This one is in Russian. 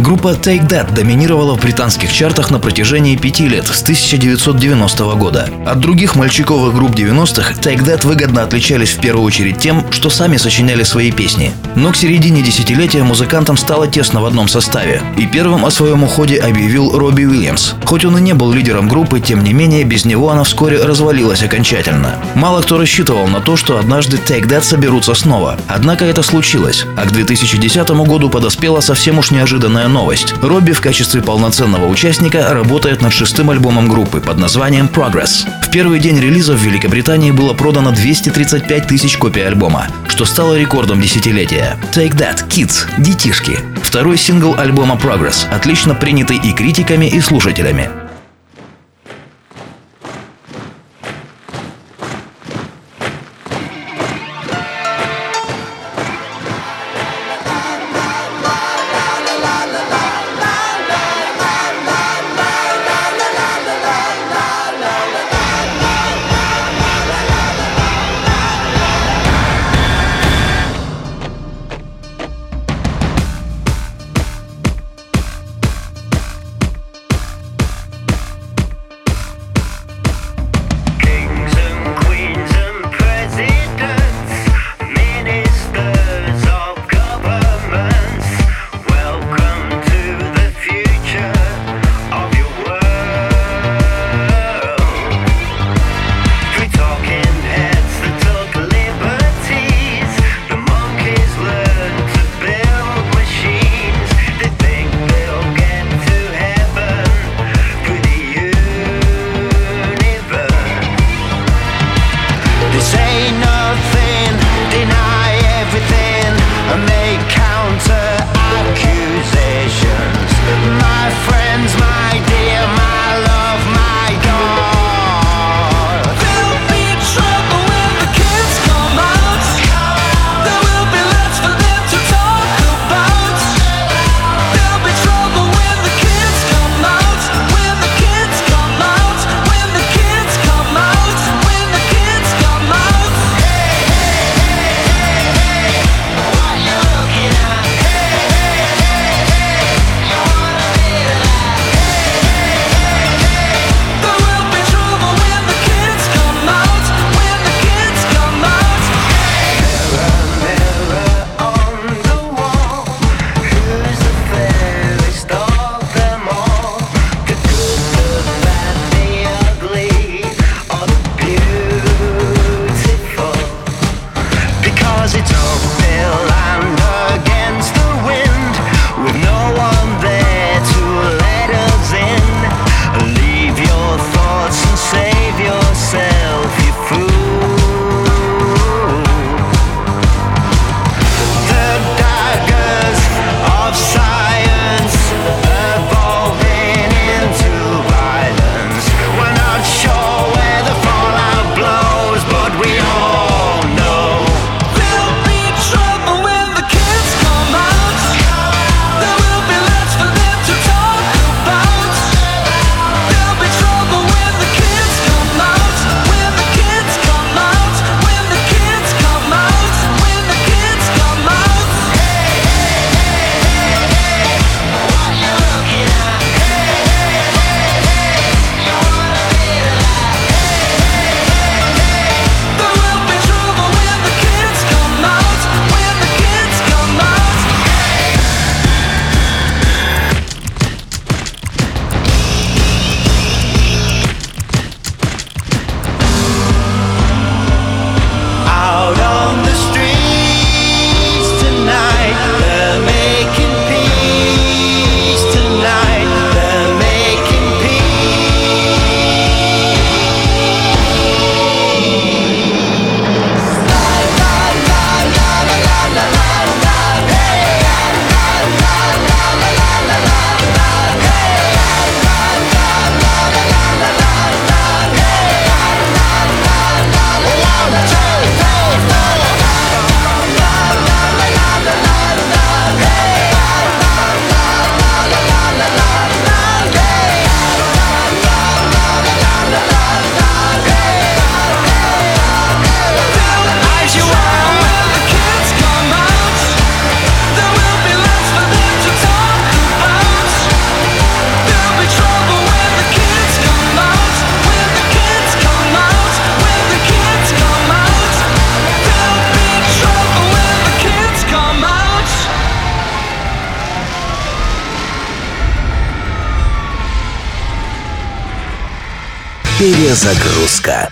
Группа Take That доминировала в британских чартах на протяжении пяти лет, с 1990 года. От других мальчиковых групп 90-х Take That выгодно отличались в первую очередь тем, что сами сочиняли свои песни. Но к середине десятилетия музыкантам стало тесно в одном составе, и первым о своем уходе объявил Робби Уильямс. Хоть он и не был лидером группы, тем не менее, без него она вскоре развалилась окончательно. Мало кто рассчитывал на то, что однажды Take That соберутся снова. Однако это случилось, а к 2010 году подоспела совсем уж неожиданная новость. Робби в качестве полноценного участника работает над шестым альбомом группы под названием Progress. В первый день релиза в Великобритании было продано 235 тысяч копий альбома, что стало рекордом десятилетия. Take That, Kids, Детишки. Второй сингл альбома Progress, отлично принятый и критиками, и слушателями. Перезагрузка.